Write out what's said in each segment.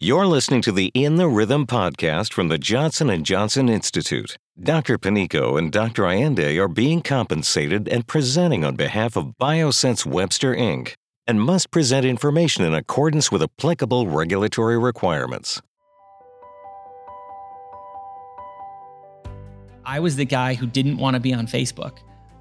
You're listening to the In the Rhythm podcast from the Johnson & Johnson Institute. Dr. Panico and Dr. Ayinde are being compensated and presenting on behalf of Biosense Webster Inc. and must present information in accordance with applicable regulatory requirements. I was the guy who didn't want to be on Facebook.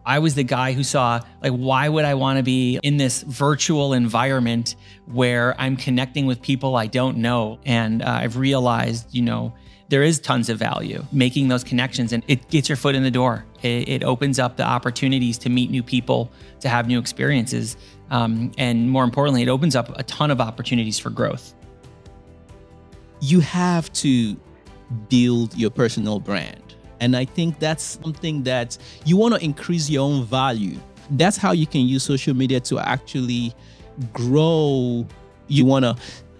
I was the guy who saw, like, why would I want to be in this virtual environment where I'm connecting with people I don't know? And uh, I've realized, you know, there is tons of value making those connections and it gets your foot in the door. It, it opens up the opportunities to meet new people, to have new experiences. Um, and more importantly, it opens up a ton of opportunities for growth. You have to build your personal brand and I think that's something that you want to increase your own value. That's how you can use social media to actually grow. You want to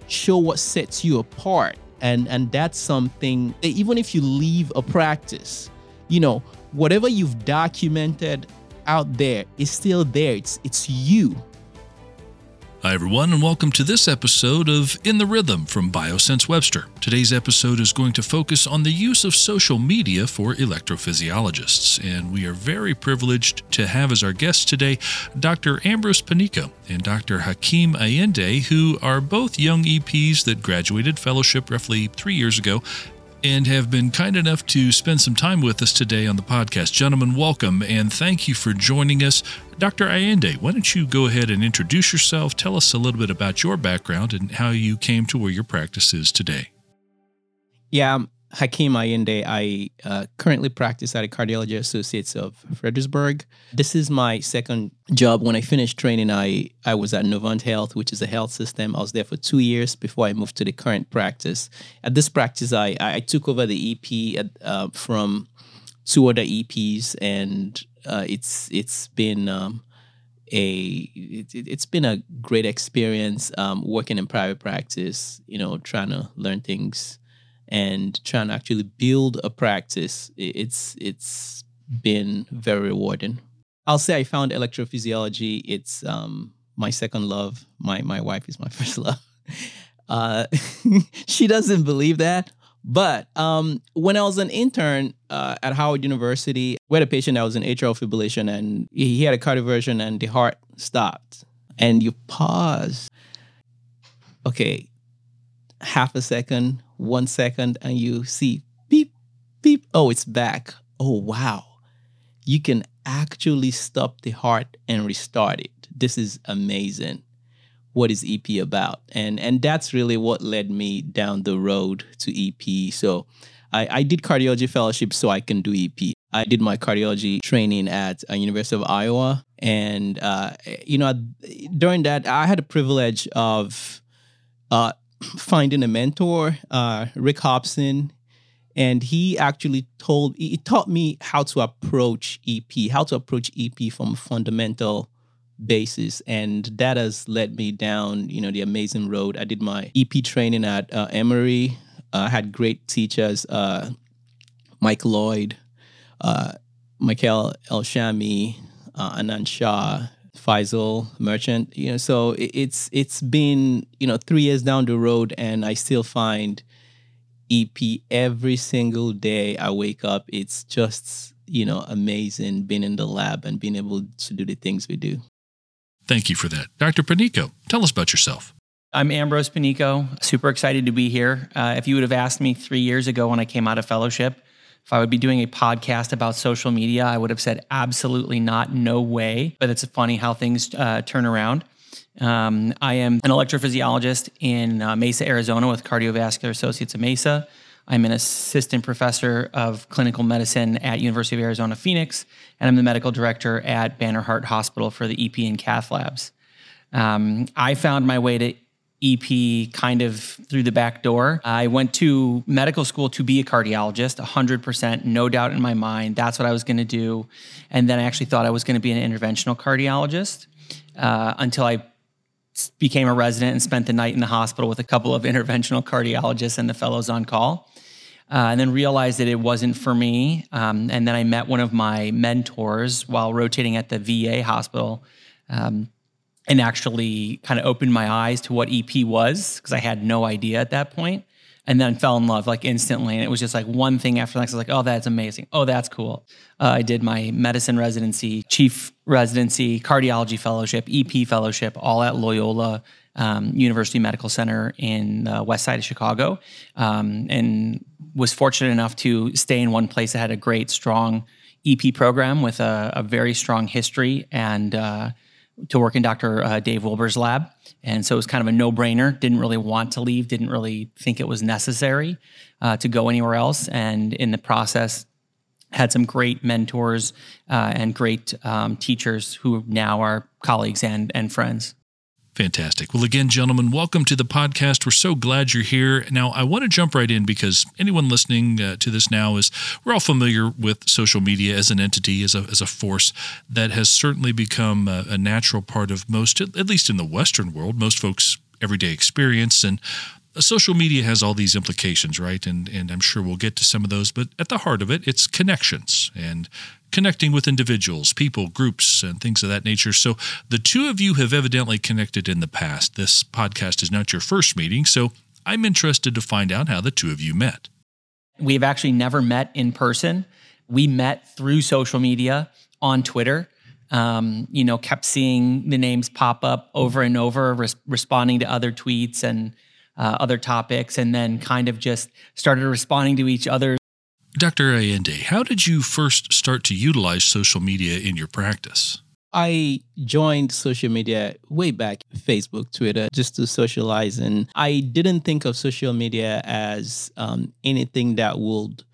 show what sets you apart. And and that's something even if you leave a practice, you know, whatever you've documented out there is still there. It's it's you. Hi, everyone, and welcome to this episode of In the Rhythm from Biosense Webster. Today's episode is going to focus on the use of social media for electrophysiologists, and we are very privileged to have as our guests today Dr. Ambrose Panico and Dr. Hakeem Ayinde, who are both young EPs that graduated fellowship roughly three years ago and have been kind enough to spend some time with us today on the podcast. Gentlemen, welcome and thank you for joining us. Dr. Ayinde, why don't you go ahead and introduce yourself? Tell us a little bit about your background and how you came to where your practice is today. Yeah, Hakeem Ayinde. I uh, currently practice at a Cardiology Associates of Fredericksburg. This is my second job. When I finished training, I, I was at Novant Health, which is a health system. I was there for two years before I moved to the current practice. At this practice, I, I took over the EP at, uh, from two other EPs, and uh, it's it's been um, a it, has been a great experience um, working in private practice. You know, trying to learn things and trying to actually build a practice, it's it's been very rewarding. I'll say I found electrophysiology. It's um, my second love. My my wife is my first love. Uh, she doesn't believe that. But um, when I was an intern uh, at Howard University, we had a patient that was in atrial fibrillation and he had a cardioversion and the heart stopped. And you pause. Okay, half a second, one second, and you see beep, beep. Oh, it's back. Oh, wow. You can actually stop the heart and restart it. This is amazing. What is EP about? And and that's really what led me down the road to EP. So I, I did cardiology fellowship so I can do EP. I did my cardiology training at uh, University of Iowa, and uh, you know during that I had the privilege of uh, finding a mentor, uh, Rick Hobson, and he actually told he taught me how to approach EP, how to approach EP from a fundamental basis, and that has led me down, you know, the amazing road. I did my EP training at uh, Emory. I uh, had great teachers, uh, Mike Lloyd, uh, Michael El Shami, uh, Anand Shah, Faisal Merchant. You know, so it's it's been you know three years down the road, and I still find EP every single day. I wake up. It's just you know amazing being in the lab and being able to do the things we do. Thank you for that, Dr. Panico. Tell us about yourself. I'm Ambrose Panico. Super excited to be here. Uh, if you would have asked me three years ago when I came out of fellowship if I would be doing a podcast about social media, I would have said absolutely not, no way. But it's funny how things uh, turn around. Um, I am an electrophysiologist in uh, Mesa, Arizona, with Cardiovascular Associates of Mesa. I'm an assistant professor of clinical medicine at University of Arizona Phoenix, and I'm the medical director at Banner Heart Hospital for the EP and cath labs. Um, I found my way to EP kind of through the back door. I went to medical school to be a cardiologist, 100%, no doubt in my mind. That's what I was going to do. And then I actually thought I was going to be an interventional cardiologist uh, until I became a resident and spent the night in the hospital with a couple of interventional cardiologists and the fellows on call. Uh, and then realized that it wasn't for me. Um, and then I met one of my mentors while rotating at the VA hospital. Um, and actually kind of opened my eyes to what EP was because I had no idea at that point and then fell in love like instantly. And it was just like one thing after the next. I was like, oh, that's amazing. Oh, that's cool. Uh, I did my medicine residency, chief residency, cardiology fellowship, EP fellowship, all at Loyola um, University Medical Center in the west side of Chicago. Um, and was fortunate enough to stay in one place that had a great, strong EP program with a, a very strong history and uh, to work in Dr. Uh, Dave Wilber's lab. And so it was kind of a no brainer. Didn't really want to leave, didn't really think it was necessary uh, to go anywhere else. And in the process, had some great mentors uh, and great um, teachers who now are colleagues and, and friends. Fantastic. Well, again, gentlemen, welcome to the podcast. We're so glad you're here. Now, I want to jump right in because anyone listening uh, to this now is we're all familiar with social media as an entity, as a, as a force that has certainly become a, a natural part of most, at least in the Western world, most folks' everyday experience. And social media has all these implications, right? And and I'm sure we'll get to some of those, but at the heart of it, it's connections and connecting with individuals, people, groups, and things of that nature. So the two of you have evidently connected in the past. This podcast is not your first meeting, so I'm interested to find out how the two of you met. We've actually never met in person. We met through social media on Twitter. Um, you know, kept seeing the names pop up over and over, res- responding to other tweets and uh, other topics, and then kind of just started responding to each other. Dr. Ayinde, how did you first start to utilize social media in your practice? I joined social media way back, Facebook, Twitter, just to socialize. And I didn't think of social media as um, anything that would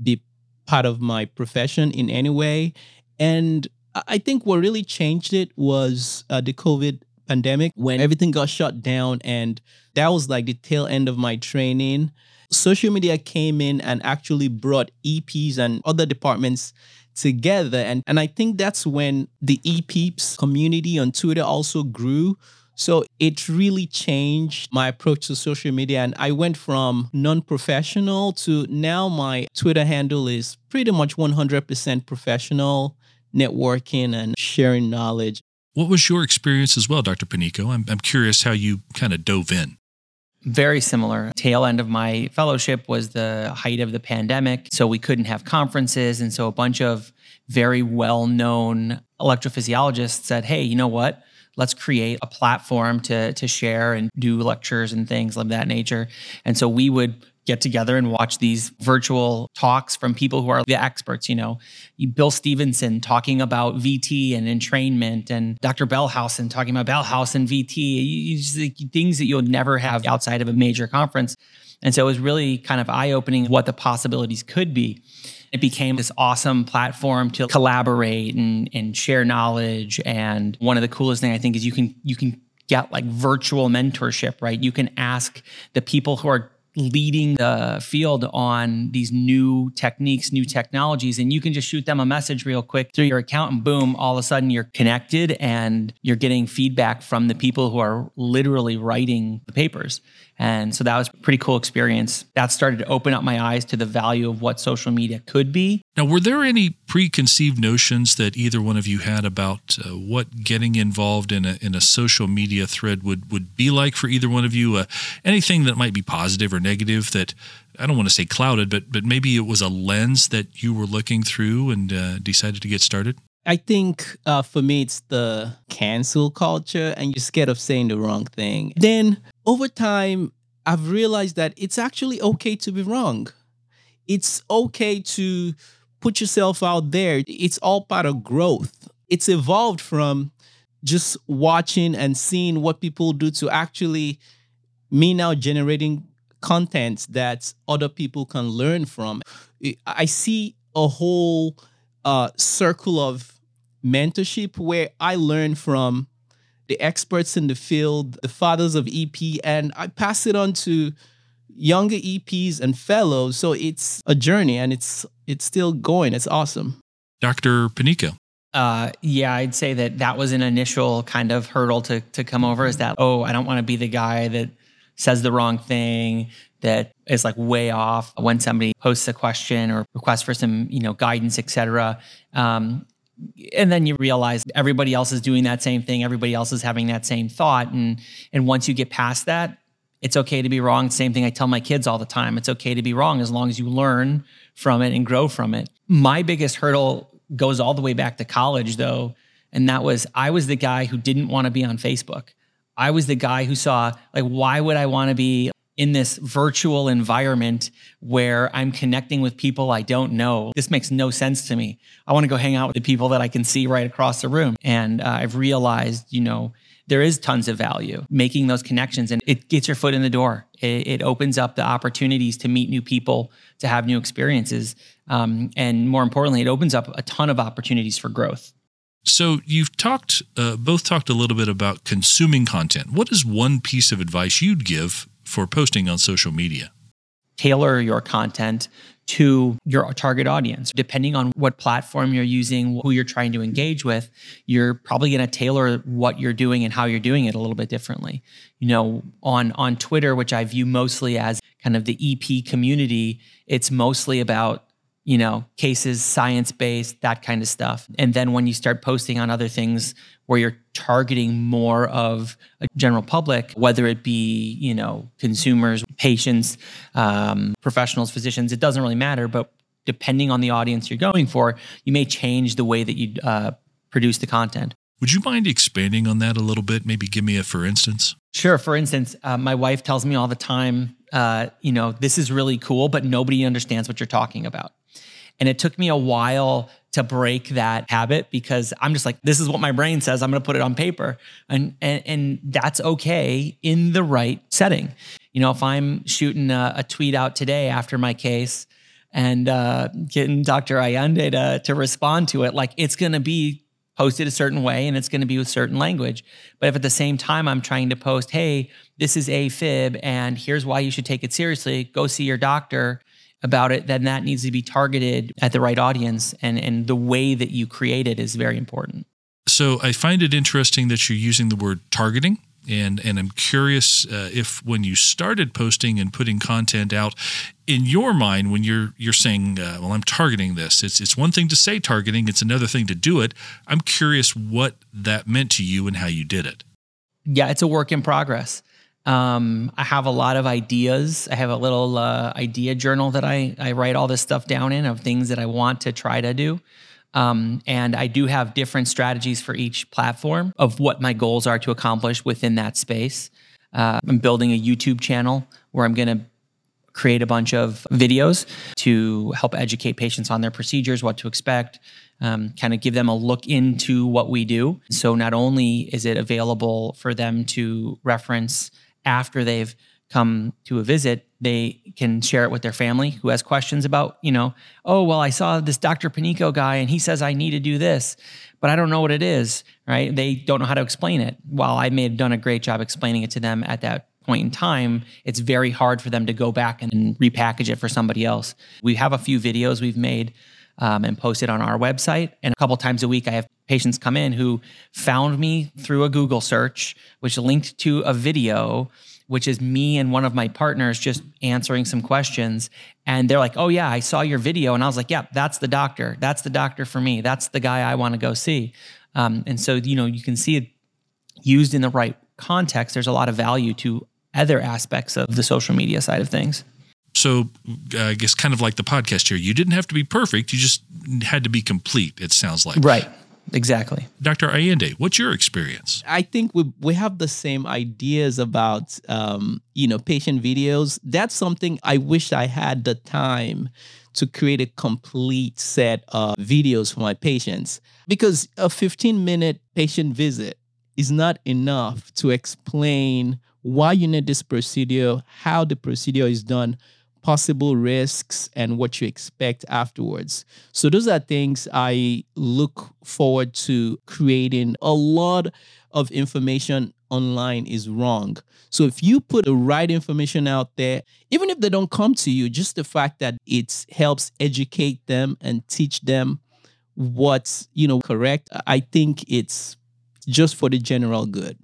be part of my profession in any way. And I think what really changed it was uh, the COVID pandemic when everything got shut down and that was like the tail end of my training social media came in and actually brought eps and other departments together and, and i think that's when the epeeps community on twitter also grew so it really changed my approach to social media. And I went from non professional to now my Twitter handle is pretty much 100% professional, networking and sharing knowledge. What was your experience as well, Dr. Panico? I'm, I'm curious how you kind of dove in. Very similar. Tail end of my fellowship was the height of the pandemic. So we couldn't have conferences. And so a bunch of very well known electrophysiologists said, hey, you know what? Let's create a platform to, to share and do lectures and things of that nature. And so we would get together and watch these virtual talks from people who are the experts. You know, Bill Stevenson talking about VT and entrainment, and Dr. Bellhausen talking about Bellhausen and VT, you, you, things that you'll never have outside of a major conference. And so it was really kind of eye opening what the possibilities could be. It became this awesome platform to collaborate and, and share knowledge. And one of the coolest thing I think is you can you can get like virtual mentorship, right? You can ask the people who are leading the field on these new techniques, new technologies, and you can just shoot them a message real quick through your account, and boom, all of a sudden you're connected and you're getting feedback from the people who are literally writing the papers. And so that was a pretty cool experience. That started to open up my eyes to the value of what social media could be. Now, were there any preconceived notions that either one of you had about uh, what getting involved in a, in a social media thread would, would be like for either one of you? Uh, anything that might be positive or negative that I don't want to say clouded, but but maybe it was a lens that you were looking through and uh, decided to get started? I think uh, for me, it's the cancel culture, and you're scared of saying the wrong thing. Then over time, I've realized that it's actually okay to be wrong. It's okay to put yourself out there. It's all part of growth. It's evolved from just watching and seeing what people do to actually me now generating content that other people can learn from. I see a whole uh, circle of mentorship where I learn from the experts in the field, the fathers of EP, and I pass it on to younger EPs and fellows. So it's a journey and it's it's still going. It's awesome. Dr. Panico. Uh, yeah, I'd say that that was an initial kind of hurdle to to come over. Is that oh, I don't want to be the guy that says the wrong thing, that is like way off when somebody posts a question or requests for some you know guidance, etc. Um, and then you realize everybody else is doing that same thing everybody else is having that same thought and and once you get past that it's okay to be wrong. Same thing i tell my kids all the time. It's okay to be wrong as long as you learn from it and grow from it. My biggest hurdle goes all the way back to college though and that was i was the guy who didn't want to be on facebook. I was the guy who saw like why would i want to be in this virtual environment where I'm connecting with people I don't know. This makes no sense to me. I want to go hang out with the people that I can see right across the room. And uh, I've realized, you know, there is tons of value making those connections and it gets your foot in the door. It, it opens up the opportunities to meet new people, to have new experiences. Um, and more importantly, it opens up a ton of opportunities for growth. So you've talked, uh, both talked a little bit about consuming content. What is one piece of advice you'd give for posting on social media? Tailor your content to your target audience. Depending on what platform you're using, who you're trying to engage with, you're probably going to tailor what you're doing and how you're doing it a little bit differently. You know, on on Twitter, which I view mostly as kind of the EP community, it's mostly about you know, cases, science based, that kind of stuff. And then when you start posting on other things where you're targeting more of a general public, whether it be, you know, consumers, patients, um, professionals, physicians, it doesn't really matter. But depending on the audience you're going for, you may change the way that you uh, produce the content. Would you mind expanding on that a little bit? Maybe give me a for instance. Sure. For instance, uh, my wife tells me all the time, uh, you know, this is really cool, but nobody understands what you're talking about. And it took me a while to break that habit because I'm just like, this is what my brain says. I'm going to put it on paper. And, and, and that's okay in the right setting. You know, if I'm shooting a, a tweet out today after my case and uh, getting Dr. Ayinde to, to respond to it, like it's going to be posted a certain way and it's going to be with certain language. But if at the same time I'm trying to post, hey, this is AFib and here's why you should take it seriously, go see your doctor about it, then that needs to be targeted at the right audience. And, and the way that you create it is very important. So I find it interesting that you're using the word targeting. And, and I'm curious uh, if when you started posting and putting content out, in your mind, when you're you're saying, uh, "Well, I'm targeting this," it's it's one thing to say targeting; it's another thing to do it. I'm curious what that meant to you and how you did it. Yeah, it's a work in progress. Um, I have a lot of ideas. I have a little uh, idea journal that I, I write all this stuff down in of things that I want to try to do. Um, and I do have different strategies for each platform of what my goals are to accomplish within that space. Uh, I'm building a YouTube channel where I'm going to create a bunch of videos to help educate patients on their procedures, what to expect, um, kind of give them a look into what we do. So not only is it available for them to reference after they've come to a visit, they can share it with their family who has questions about, you know, oh, well, I saw this Dr. Panico guy and he says I need to do this, but I don't know what it is, right? They don't know how to explain it. While I may have done a great job explaining it to them at that point in time, it's very hard for them to go back and repackage it for somebody else. We have a few videos we've made um, and posted on our website. And a couple times a week, I have patients come in who found me through a Google search, which linked to a video which is me and one of my partners just answering some questions. And they're like, oh, yeah, I saw your video. And I was like, yeah, that's the doctor. That's the doctor for me. That's the guy I want to go see. Um, and so, you know, you can see it used in the right context. There's a lot of value to other aspects of the social media side of things. So, uh, I guess kind of like the podcast here, you didn't have to be perfect. You just had to be complete, it sounds like. Right. Exactly. Dr. Ayinde, what's your experience? I think we we have the same ideas about um, you know patient videos. That's something I wish I had the time to create a complete set of videos for my patients because a 15 minute patient visit is not enough to explain why you need this procedure, how the procedure is done, possible risks and what you expect afterwards. So those are things I look forward to creating. A lot of information online is wrong. So if you put the right information out there, even if they don't come to you, just the fact that it helps educate them and teach them what's, you know, correct, I think it's just for the general good.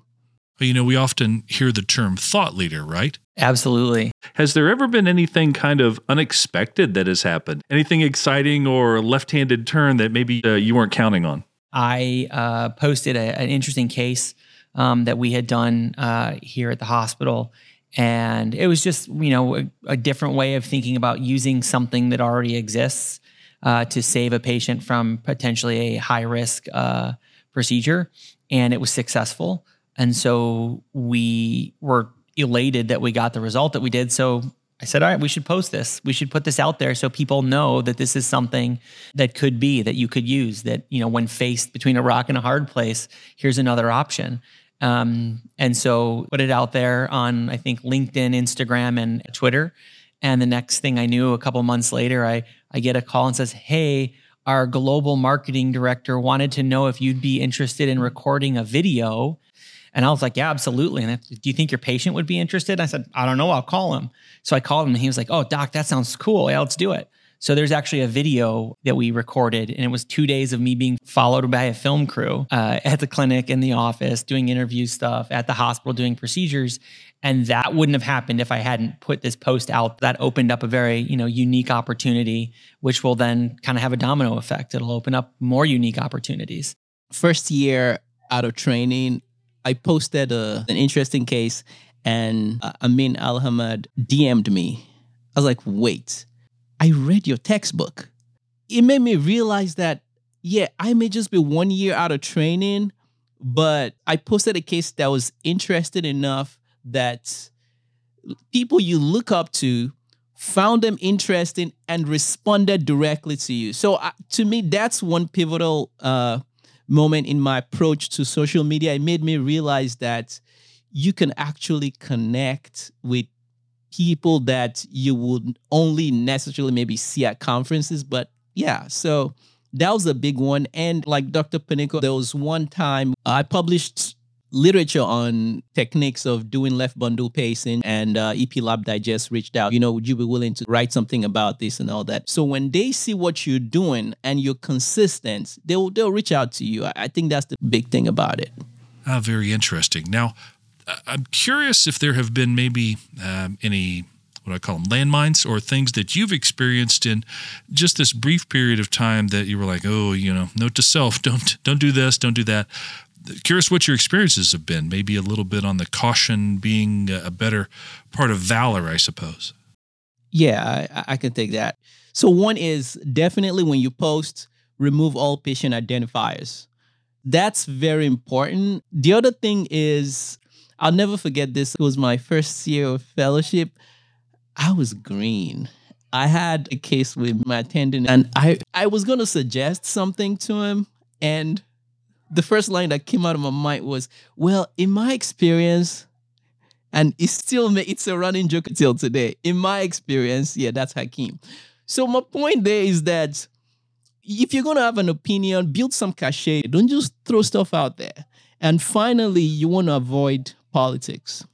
You know, we often hear the term thought leader, right? Absolutely. Has there ever been anything kind of unexpected that has happened? Anything exciting or left handed turn that maybe uh, you weren't counting on? I uh, posted a, an interesting case um, that we had done uh, here at the hospital. And it was just, you know, a, a different way of thinking about using something that already exists uh, to save a patient from potentially a high risk uh, procedure. And it was successful. And so we were elated that we got the result that we did. So I said, all right, we should post this. We should put this out there so people know that this is something that could be that you could use. That you know, when faced between a rock and a hard place, here's another option. Um, and so put it out there on I think LinkedIn, Instagram, and Twitter. And the next thing I knew, a couple months later, I I get a call and says, "Hey, our global marketing director wanted to know if you'd be interested in recording a video." And I was like, "Yeah, absolutely." And do you think your patient would be interested? I said, "I don't know. I'll call him." So I called him, and he was like, "Oh, doc, that sounds cool. Yeah, let's do it." So there's actually a video that we recorded, and it was two days of me being followed by a film crew uh, at the clinic, in the office, doing interview stuff, at the hospital, doing procedures. And that wouldn't have happened if I hadn't put this post out. That opened up a very, you know, unique opportunity, which will then kind of have a domino effect. It'll open up more unique opportunities. First year out of training, I posted a, an interesting case, and uh, Amin Al-Ahmad DM'd me. I was like, wait I read your textbook. It made me realize that, yeah, I may just be one year out of training, but I posted a case that was interested enough that people you look up to found them interesting and responded directly to you. So uh, to me, that's one pivotal uh, moment in my approach to social media. It made me realize that you can actually connect with people that you would only necessarily maybe see at conferences. But yeah, so that was a big one. And like Dr. Panico, there was one time I published literature on techniques of doing left bundle pacing and uh, EP Lab Digest reached out, you know, would you be willing to write something about this and all that? So when they see what you're doing and you're consistent, they'll, they'll reach out to you. I think that's the big thing about it. Ah, very interesting. Now, I'm curious if there have been maybe um, any what I call them landmines or things that you've experienced in just this brief period of time that you were like, oh, you know, note to self, don't don't do this, don't do that. Curious what your experiences have been. Maybe a little bit on the caution being a better part of valor, I suppose. Yeah, I, I can take that. So one is definitely when you post, remove all patient identifiers. That's very important. The other thing is I'll never forget this. It was my first year of fellowship. I was green. I had a case with my attendant, and I, I was going to suggest something to him. And the first line that came out of my mind was, Well, in my experience, and it's still it's a running joke until today. In my experience, yeah, that's Hakeem. So my point there is that if you're gonna have an opinion, build some cachet. Don't just throw stuff out there. And finally, you want to avoid politics.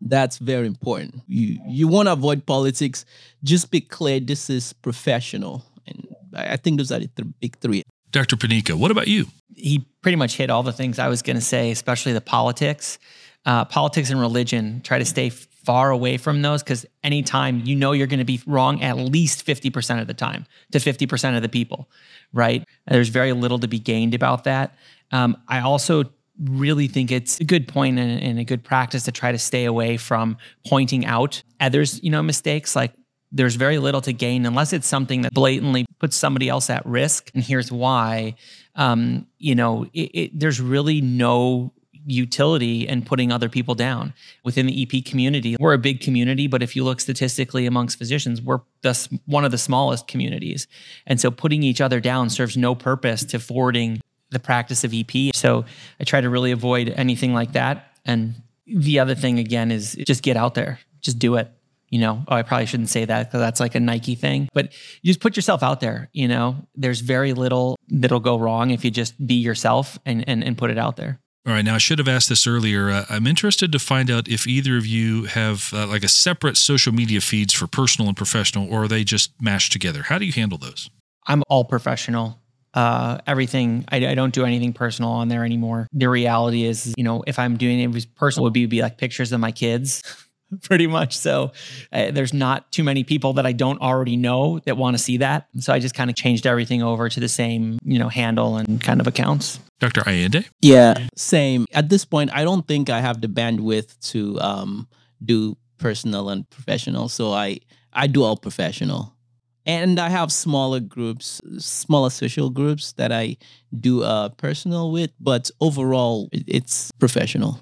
That's very important. You you want to avoid politics. Just be clear. This is professional, and I think those are the th- big three. Dr. Panico, what about you? He pretty much hit all the things I was going to say, especially the politics. Uh, politics and religion. Try to stay far away from those because anytime you know you're going to be wrong at least 50% of the time to 50% of the people, right? There's very little to be gained about that. Um, I also really think it's a good point and, and, a good practice to try to stay away from pointing out others, you know, mistakes. Like there's very little to gain unless it's something that blatantly puts somebody else at risk. And here's why. Um, you know, it, it, there's really no utility in putting other people down within the EP community. We're a big community, but if you look statistically amongst physicians, we're the, one of the smallest communities. And so putting each other down serves no purpose to forwarding the practice of EP. So I try to really avoid anything like that. And the other thing again is just get out there, just do it. You know, oh, I probably shouldn't say that because that's like a Nike thing, but you just put yourself out there. You know, there's very little that'll go wrong if you just be yourself and and, and put it out there. All right. Now, I should have asked this earlier. Uh, I'm interested to find out if either of you have uh, like a separate social media feeds for personal and professional, or are they just mashed together? How do you handle those? I'm all professional uh, everything. I, I, don't do anything personal on there anymore. The reality is, you know, if I'm doing it, it was personal, would be, be like pictures of my kids. pretty much. So uh, there's not too many people that I don't already know that want to see that. So I just kind of changed everything over to the same, you know, handle and kind of accounts. Dr. Ayinde? Yeah, same. At this point, I don't think I have the bandwidth to um, do personal and professional. So I I do all professional. And I have smaller groups, smaller social groups that I do uh, personal with, but overall, it's professional.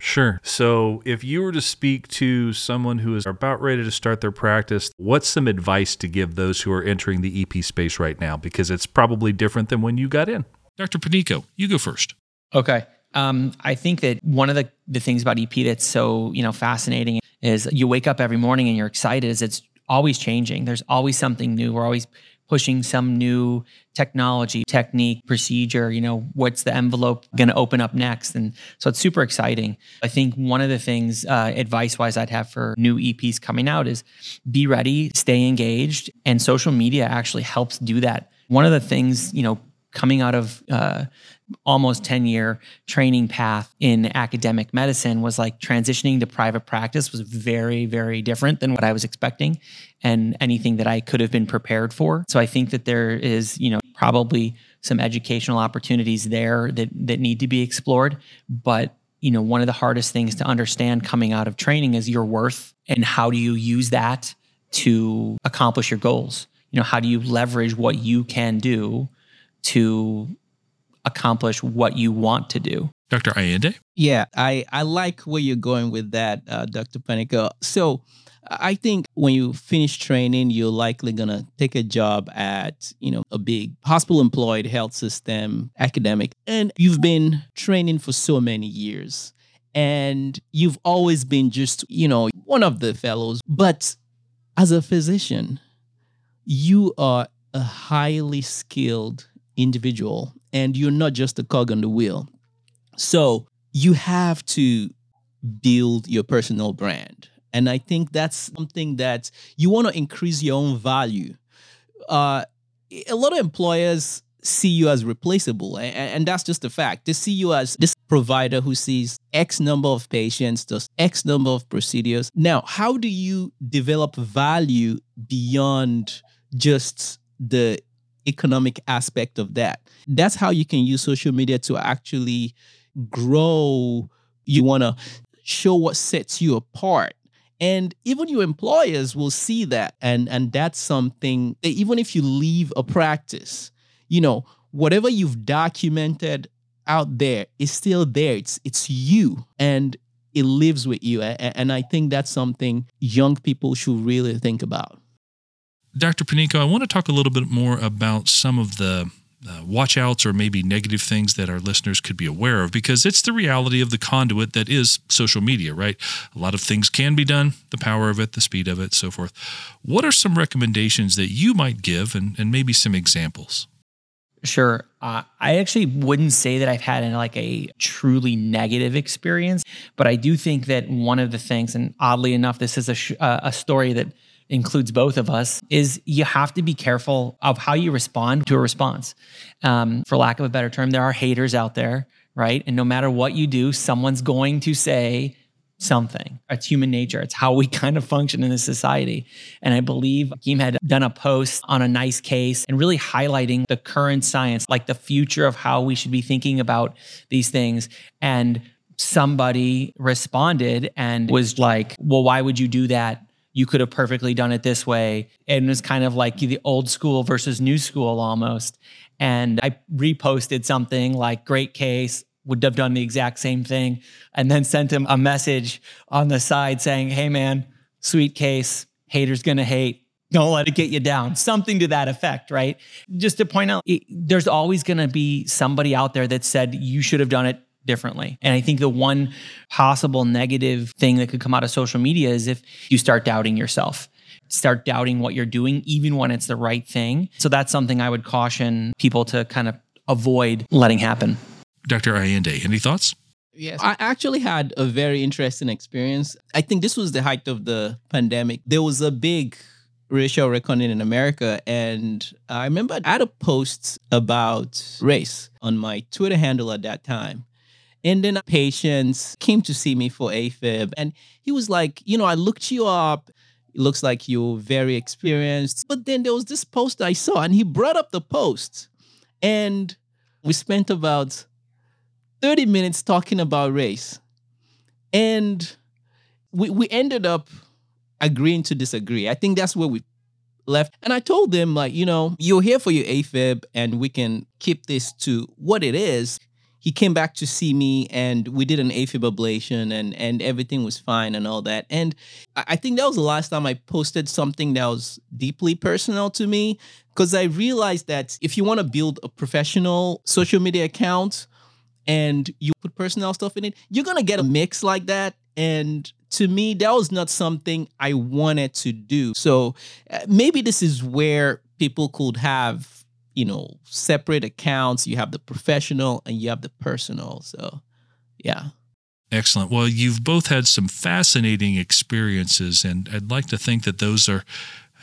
Sure. So, if you were to speak to someone who is about ready to start their practice, what's some advice to give those who are entering the EP space right now? Because it's probably different than when you got in. Dr. Panico, you go first. Okay. Um, I think that one of the, the things about EP that's so you know fascinating is you wake up every morning and you're excited. Is it's always changing. There's always something new. We're always pushing some new technology, technique, procedure, you know, what's the envelope going to open up next? And so it's super exciting. I think one of the things, uh, advice wise, I'd have for new EPs coming out is be ready, stay engaged, and social media actually helps do that. One of the things, you know, coming out of uh, almost 10 year training path in academic medicine was like transitioning to private practice was very very different than what i was expecting and anything that i could have been prepared for so i think that there is you know probably some educational opportunities there that that need to be explored but you know one of the hardest things to understand coming out of training is your worth and how do you use that to accomplish your goals you know how do you leverage what you can do to accomplish what you want to do. Dr. Ayinde? Yeah, I, I like where you're going with that, uh, Dr. Panico. So I think when you finish training, you're likely gonna take a job at, you know, a big hospital employed health system, academic, and you've been training for so many years. And you've always been just, you know, one of the fellows. But as a physician, you are a highly skilled individual and you're not just a cog on the wheel. So you have to build your personal brand. And I think that's something that you want to increase your own value. Uh, a lot of employers see you as replaceable, and, and that's just a fact. They see you as this provider who sees X number of patients, does X number of procedures. Now, how do you develop value beyond just the economic aspect of that. That's how you can use social media to actually grow. You want to show what sets you apart. And even your employers will see that. And, and that's something that even if you leave a practice, you know, whatever you've documented out there is still there. It's it's you and it lives with you. And, and I think that's something young people should really think about. Dr. Panico, I want to talk a little bit more about some of the uh, watchouts or maybe negative things that our listeners could be aware of because it's the reality of the conduit that is social media, right? A lot of things can be done, the power of it, the speed of it, so forth. What are some recommendations that you might give and, and maybe some examples? Sure. Uh, I actually wouldn't say that I've had like a truly negative experience, but I do think that one of the things, and oddly enough, this is a, sh- uh, a story that includes both of us, is you have to be careful of how you respond to a response. Um, for lack of a better term, there are haters out there, right? And no matter what you do, someone's going to say something. It's human nature. It's how we kind of function in this society. And I believe Hakeem had done a post on a nice case and really highlighting the current science, like the future of how we should be thinking about these things. And somebody responded and was like, well, why would you do that? You could have perfectly done it this way. And it was kind of like the old school versus new school almost. And I reposted something like, great case, would have done the exact same thing. And then sent him a message on the side saying, hey man, sweet case, haters gonna hate. Don't let it get you down. Something to that effect, right? Just to point out, it, there's always gonna be somebody out there that said you should have done it differently. And I think the one possible negative thing that could come out of social media is if you start doubting yourself, start doubting what you're doing, even when it's the right thing. So that's something I would caution people to kind of avoid letting happen. Dr. Ayinde, any thoughts? Yes. I actually had a very interesting experience. I think this was the height of the pandemic. There was a big racial reckoning in America. And I remember I had a post about race on my Twitter handle at that time. And then patients came to see me for AFib. And he was like, you know, I looked you up. It looks like you're very experienced. But then there was this post I saw, and he brought up the post. And we spent about 30 minutes talking about race. And we, we ended up agreeing to disagree. I think that's where we left. And I told them, like, you know, you're here for your AFib and we can keep this to what it is. He came back to see me and we did an AFib ablation and, and everything was fine and all that. And I think that was the last time I posted something that was deeply personal to me because I realized that if you want to build a professional social media account and you put personal stuff in it, you're going to get a mix like that. And to me, that was not something I wanted to do. So uh, maybe this is where people could have, you know, separate accounts. You have the professional and you have the personal. So, yeah. Excellent. Well, you've both had some fascinating experiences, and I'd like to think that those are.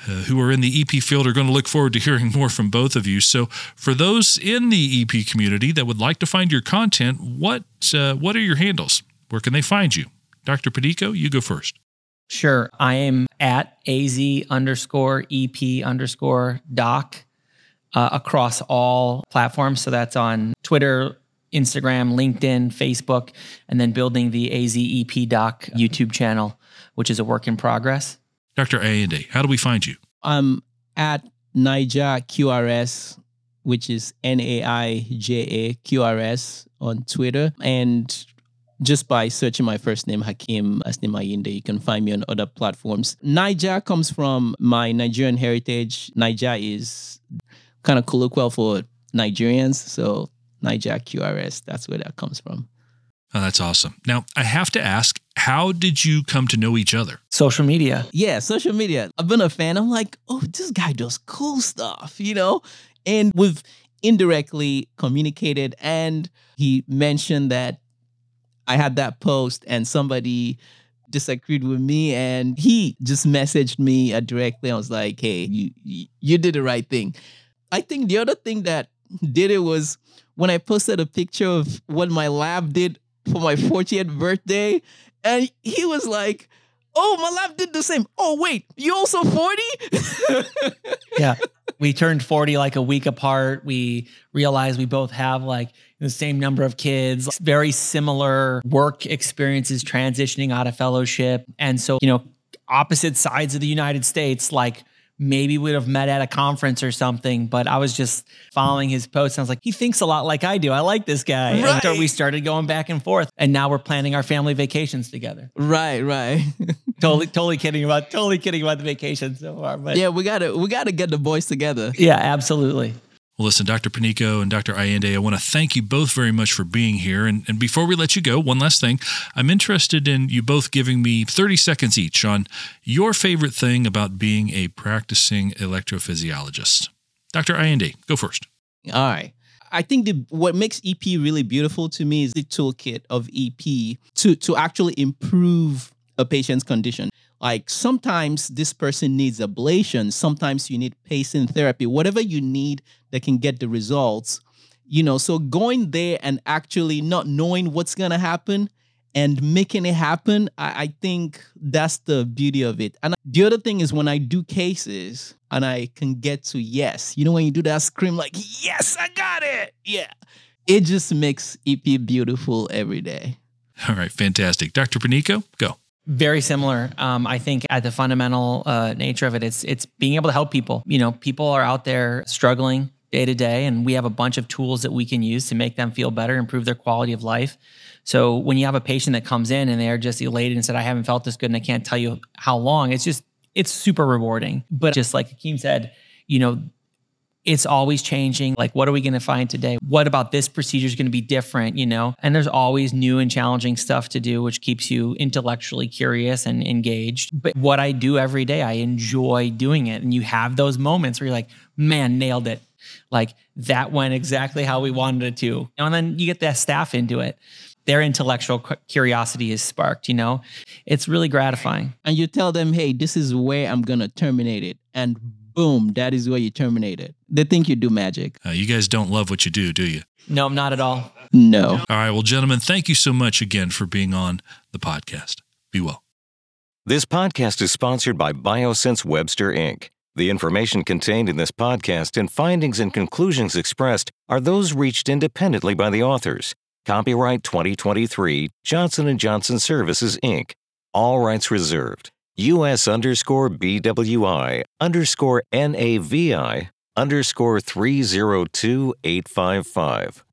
Uh, who are in the EP field are going to look forward to hearing more from both of you. So, for those in the EP community that would like to find your content, what uh, what are your handles? Where can they find you? Dr. Panico, you go first. Sure. I am at AZ underscore EP underscore doc uh, across all platforms. So that's on Twitter, Instagram, LinkedIn, Facebook, and then building the AZ EP doc YouTube channel, which is a work in progress. Dr. Ayinde, how do we find you? I'm at Naija QRS, which is N A I J A Q R S on Twitter. And just by searching my first name, Hakeem Asnim Ayinde, you can find me on other platforms. Naija comes from my Nigerian heritage. Naija is kind of colloquial for Nigerians. So Naija QRS, that's where that comes from. Oh, that's awesome. Now, I have to ask, how did you come to know each other? Social media. Yeah, social media. I've been a fan. I'm like, oh, this guy does cool stuff, you know? And we've indirectly communicated. And he mentioned that I had that post and somebody disagreed with me and he just messaged me uh, directly. I was like, hey, you, you, you did the right thing. I think the other thing that did it was when I posted a picture of what my lab did for my 40th birthday. And he was like, oh, my lab did the same. Oh, wait, you also 40? yeah. We turned 40 like a week apart. We realized we both have like the same number of kids, very similar work experiences transitioning out of fellowship. And so, you know, opposite sides of the United States, like maybe we'd have met at a conference or something, but I was just following his posts. I was like, he thinks a lot like I do. I like this guy. Right. And so we started going back and forth. And now we're planning our family vacations together. Right, right. totally, totally kidding about totally kidding about the vacation so far. But yeah, we gotta we gotta get the boys together. Yeah, absolutely. Well, listen, Dr. Panico and Dr. Ayinde, I want to thank you both very much for being here. And, and before we let you go, one last thing. I'm interested in you both giving me 30 seconds each on your favorite thing about being a practicing electrophysiologist. Dr. Ayinde, go first. All right. I think the, what makes EP really beautiful to me is the toolkit of EP to, to actually improve a patient's condition. Like sometimes this person needs ablation, sometimes you need pacing therapy, whatever you need that can get the results. You know, so going there and actually not knowing what's gonna happen and making it happen, I, I think that's the beauty of it. And the other thing is when I do cases and I can get to yes, you know, when you do that scream like, yes, I got it. Yeah. It just makes EP beautiful every day. All right, fantastic. Dr. Panico, go. Very similar. Um, I think at the fundamental uh, nature of it, it's it's being able to help people. You know, people are out there struggling day to day, and we have a bunch of tools that we can use to make them feel better, improve their quality of life. So when you have a patient that comes in and they're just elated and said, "I haven't felt this good, and I can't tell you how long," it's just it's super rewarding. But just like Hakeem said, you know, it's always changing. Like, what are we going to find today? What about this procedure is going to be different, you know? And there's always new and challenging stuff to do, which keeps you intellectually curious and engaged. But what I do every day, I enjoy doing it. And you have those moments where you're like, man, nailed it. Like, that went exactly how we wanted it to. And then you get that staff into it their intellectual curiosity is sparked, you know? It's really gratifying. And you tell them, hey, this is where I'm going to terminate it. And boom, that is where you terminate it. They think you do magic. Uh, you guys don't love what you do, do you? No, I'm not at all. No. All right. Well, gentlemen, thank you so much again for being on the podcast. Be well. This podcast is sponsored by Biosense Webster Inc. The information contained in this podcast and findings and conclusions expressed are those reached independently by the authors. Copyright 2023 Johnson & Johnson Services Inc. All rights reserved. US underscore BWI underscore NAVI underscore 302855.